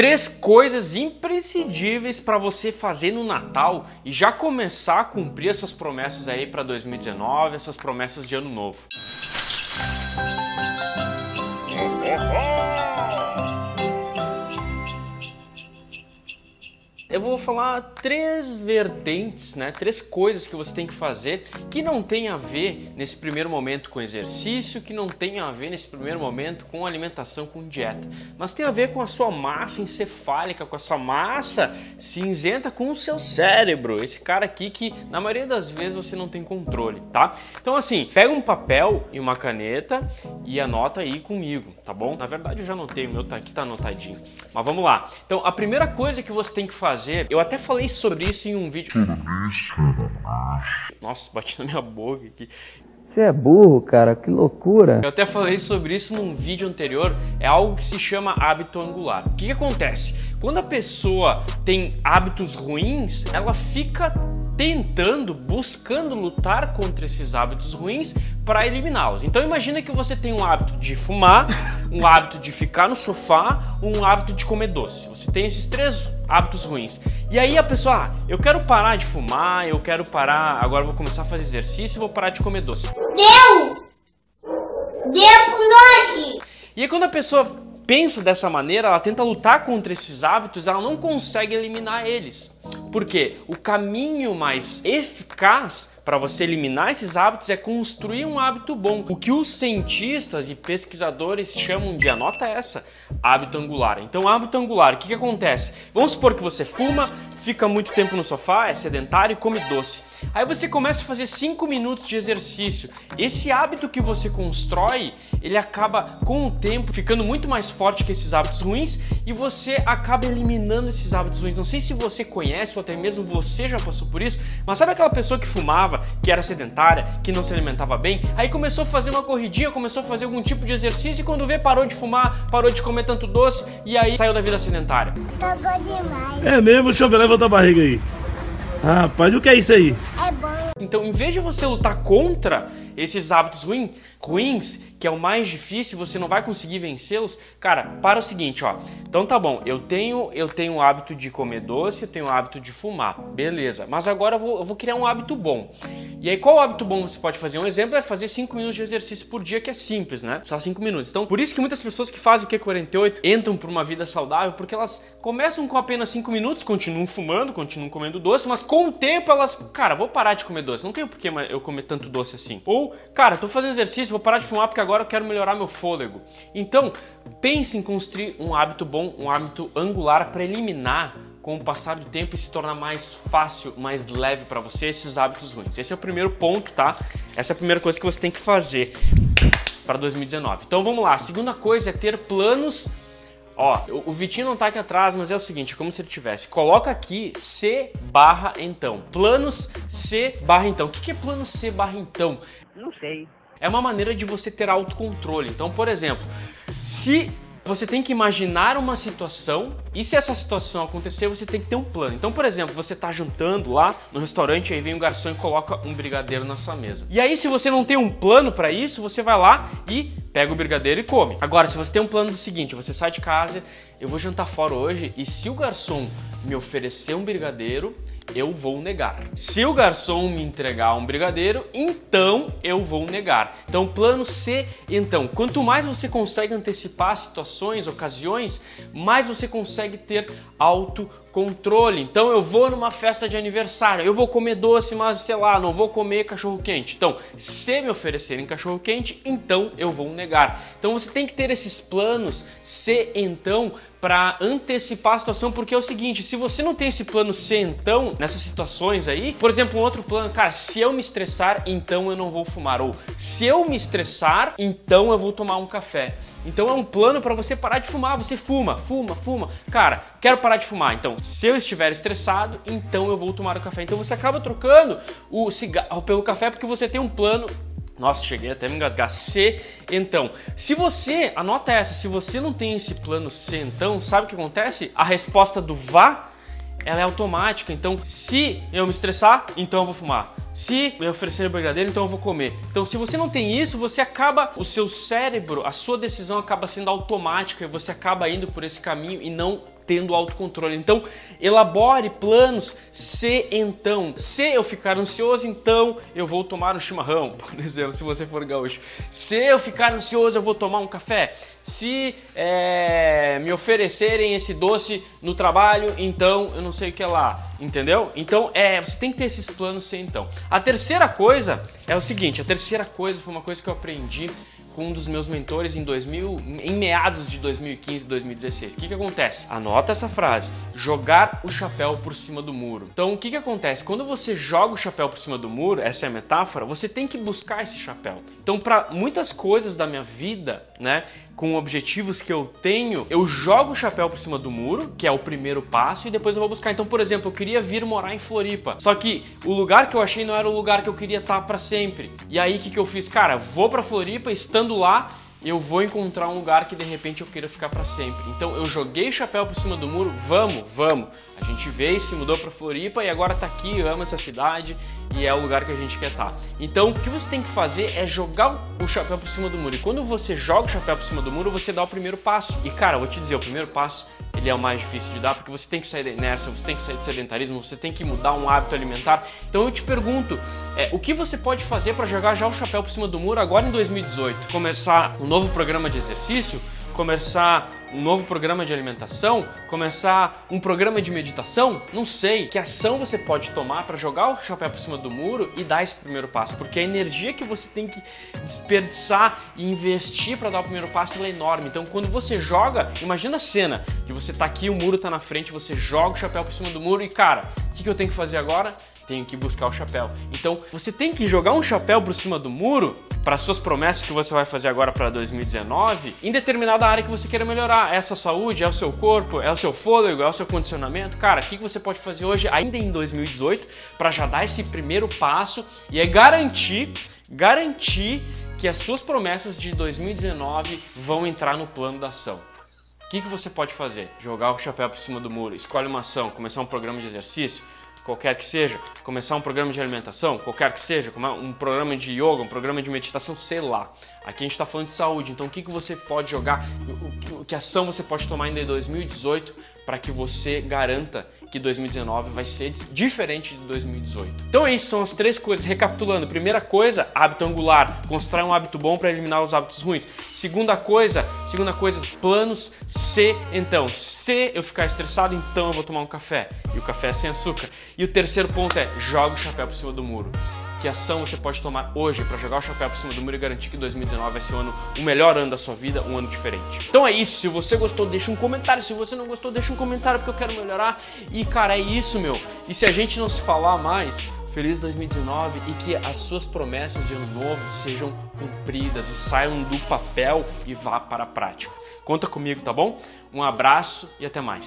Três coisas imprescindíveis para você fazer no Natal e já começar a cumprir as suas promessas aí para 2019, as suas promessas de ano novo. Eu vou falar três vertentes, né? Três coisas que você tem que fazer que não tem a ver nesse primeiro momento com exercício, que não tem a ver nesse primeiro momento com alimentação, com dieta, mas tem a ver com a sua massa encefálica, com a sua massa cinzenta, com o seu cérebro. Esse cara aqui que na maioria das vezes você não tem controle, tá? Então assim, pega um papel e uma caneta e anota aí comigo, tá bom? Na verdade eu já anotei, o meu tá aqui tá anotadinho. Mas vamos lá. Então a primeira coisa que você tem que fazer fazer. Eu até falei sobre isso em um vídeo. Nossa, bati na minha boca aqui. Você é burro, cara, que loucura. Eu até falei sobre isso num vídeo anterior. É algo que se chama hábito angular. O que, que acontece? Quando a pessoa tem hábitos ruins, ela fica tentando, buscando lutar contra esses hábitos ruins para eliminá-los. Então imagina que você tem um hábito de fumar, um hábito de ficar no sofá, um hábito de comer doce. Você tem esses três hábitos ruins. E aí a pessoa, ah, eu quero parar de fumar, eu quero parar, agora vou começar a fazer exercício e vou parar de comer doce. Deu! Deu pro nós! E aí quando a pessoa pensa dessa maneira, ela tenta lutar contra esses hábitos, ela não consegue eliminar eles. Porque o caminho mais eficaz para você eliminar esses hábitos é construir um hábito bom. O que os cientistas e pesquisadores chamam de, anota essa, hábito angular. Então, hábito angular, o que, que acontece? Vamos supor que você fuma, fica muito tempo no sofá, é sedentário e come doce. Aí você começa a fazer 5 minutos de exercício. Esse hábito que você constrói, ele acaba com o tempo ficando muito mais forte que esses hábitos ruins e você acaba eliminando esses hábitos ruins. Não sei se você conhece ou até mesmo você já passou por isso, mas sabe aquela pessoa que fumava, que era sedentária, que não se alimentava bem, aí começou a fazer uma corridinha, começou a fazer algum tipo de exercício e quando vê parou de fumar, parou de comer tanto doce e aí saiu da vida sedentária. Tocou demais. É mesmo? Deixa eu ver, levanta a barriga aí. Rapaz, o que é isso aí? É bom. Então, em vez de você lutar contra esses hábitos ruins, ruins, que é o mais difícil, você não vai conseguir vencê-los, cara, para o seguinte, ó. Então tá bom, eu tenho eu tenho o hábito de comer doce, eu tenho o hábito de fumar, beleza. Mas agora eu vou, eu vou criar um hábito bom. E aí, qual hábito bom você pode fazer? Um exemplo é fazer 5 minutos de exercício por dia, que é simples, né? Só 5 minutos. Então, por isso que muitas pessoas que fazem o Q48 entram para uma vida saudável, porque elas começam com apenas 5 minutos, continuam fumando, continuam comendo doce, mas com o tempo elas, cara, vou parar de comer doce, não tenho por que eu comer tanto doce assim. Ou, cara, tô fazendo exercício, vou parar de fumar porque agora eu quero melhorar meu fôlego. Então, pense em construir um hábito bom, um hábito angular para eliminar com o passar do tempo e se tornar mais fácil, mais leve para você esses hábitos ruins. Esse é o primeiro ponto, tá? Essa é a primeira coisa que você tem que fazer para 2019. Então vamos lá. A segunda coisa é ter planos. Ó, o Vitinho não tá aqui atrás, mas é o seguinte, é como se ele tivesse. Coloca aqui C barra então. Planos C barra então. O que é plano C barra então? Não sei. É uma maneira de você ter autocontrole. Então, por exemplo, se você tem que imaginar uma situação e se essa situação acontecer, você tem que ter um plano. Então, por exemplo, você está jantando lá no restaurante, aí vem um garçom e coloca um brigadeiro na sua mesa. E aí, se você não tem um plano para isso, você vai lá e pega o brigadeiro e come. Agora, se você tem um plano do seguinte, você sai de casa, eu vou jantar fora hoje e se o garçom me oferecer um brigadeiro, eu vou negar. Se o garçom me entregar um brigadeiro, então eu vou negar. Então, plano C, então, quanto mais você consegue antecipar situações, ocasiões, mais você consegue ter autocontrole. Então, eu vou numa festa de aniversário, eu vou comer doce, mas sei lá, não vou comer cachorro quente. Então, se me oferecerem cachorro quente, então eu vou negar. Então, você tem que ter esses planos C, então, para antecipar a situação, porque é o seguinte, se você não tem esse plano C então, nessas situações aí, por exemplo, um outro plano, cara, se eu me estressar, então eu não vou fumar, ou se eu me estressar, então eu vou tomar um café. Então é um plano para você parar de fumar, você fuma, fuma, fuma. Cara, quero parar de fumar, então se eu estiver estressado, então eu vou tomar o café. Então você acaba trocando o cigarro pelo café porque você tem um plano nossa, cheguei até me engasgar. C, então. Se você, anota essa, se você não tem esse plano C, então, sabe o que acontece? A resposta do vá, ela é automática. Então, se eu me estressar, então eu vou fumar. Se eu oferecer o brigadeiro, então eu vou comer. Então, se você não tem isso, você acaba, o seu cérebro, a sua decisão acaba sendo automática e você acaba indo por esse caminho e não tendo autocontrole. Então, elabore planos se então. Se eu ficar ansioso, então eu vou tomar um chimarrão, por exemplo, se você for gaúcho. Se eu ficar ansioso, eu vou tomar um café. Se é, me oferecerem esse doce no trabalho, então eu não sei o que é lá. Entendeu? Então, é, você tem que ter esses planos se então. A terceira coisa é o seguinte, a terceira coisa foi uma coisa que eu aprendi com um dos meus mentores em 2000, em meados de 2015, 2016. O que que acontece? Anota essa frase: jogar o chapéu por cima do muro. Então, o que que acontece? Quando você joga o chapéu por cima do muro, essa é a metáfora, você tem que buscar esse chapéu. Então, para muitas coisas da minha vida, né, com objetivos que eu tenho, eu jogo o chapéu por cima do muro, que é o primeiro passo, e depois eu vou buscar. Então, por exemplo, eu queria vir morar em Floripa. Só que o lugar que eu achei não era o lugar que eu queria estar para sempre. E aí o que, que eu fiz? Cara, vou para Floripa, estando lá, eu vou encontrar um lugar que de repente eu queira ficar para sempre. Então eu joguei o chapéu por cima do muro, vamos, vamos. A gente veio, se mudou para Floripa e agora tá aqui, ama essa cidade e é o lugar que a gente quer estar. Tá. Então o que você tem que fazer é jogar o chapéu por cima do muro. E quando você joga o chapéu por cima do muro, você dá o primeiro passo. E cara, eu vou te dizer, o primeiro passo ele é o mais difícil de dar porque você tem que sair da inércia, você tem que sair do sedentarismo, você tem que mudar um hábito alimentar. Então eu te pergunto, é, o que você pode fazer para jogar já o chapéu por cima do muro agora em 2018? Começar um novo programa de exercício? Começar um novo programa de alimentação, começar um programa de meditação, não sei. Que ação você pode tomar para jogar o chapéu por cima do muro e dar esse primeiro passo? Porque a energia que você tem que desperdiçar e investir para dar o primeiro passo é enorme. Então, quando você joga, imagina a cena que você tá aqui, o muro tá na frente, você joga o chapéu por cima do muro e cara, o que, que eu tenho que fazer agora? Tenho que buscar o chapéu. Então, você tem que jogar um chapéu por cima do muro para suas promessas que você vai fazer agora para 2019 em determinada área que você queira melhorar. É a sua saúde, é o seu corpo, é o seu fôlego, é o seu condicionamento. Cara, o que você pode fazer hoje, ainda em 2018, para já dar esse primeiro passo e é garantir, garantir que as suas promessas de 2019 vão entrar no plano da ação. O que, você pode fazer? Jogar o chapéu por cima do muro, escolhe uma ação, começar um programa de exercício, qualquer que seja, começar um programa de alimentação, qualquer que seja, um programa de yoga, um programa de meditação, sei lá. Aqui a gente está falando de saúde, então o que, que você pode jogar, o que ação você pode tomar ainda em 2018 para que você garanta que 2019 vai ser diferente de 2018. Então é isso, são as três coisas. Recapitulando, primeira coisa, hábito angular, constrói um hábito bom para eliminar os hábitos ruins. Segunda coisa, segunda coisa, planos C, então, se eu ficar estressado, então eu vou tomar um café. E o café é sem açúcar. E o terceiro ponto é, joga o chapéu por cima do muro que ação você pode tomar hoje para jogar o chapéu por cima do muro e garantir que 2019 vai ser o, ano, o melhor ano da sua vida, um ano diferente. Então é isso, se você gostou, deixa um comentário, se você não gostou, deixa um comentário porque eu quero melhorar. E cara, é isso, meu. E se a gente não se falar mais, feliz 2019 e que as suas promessas de ano novo sejam cumpridas e saiam do papel e vá para a prática. Conta comigo, tá bom? Um abraço e até mais.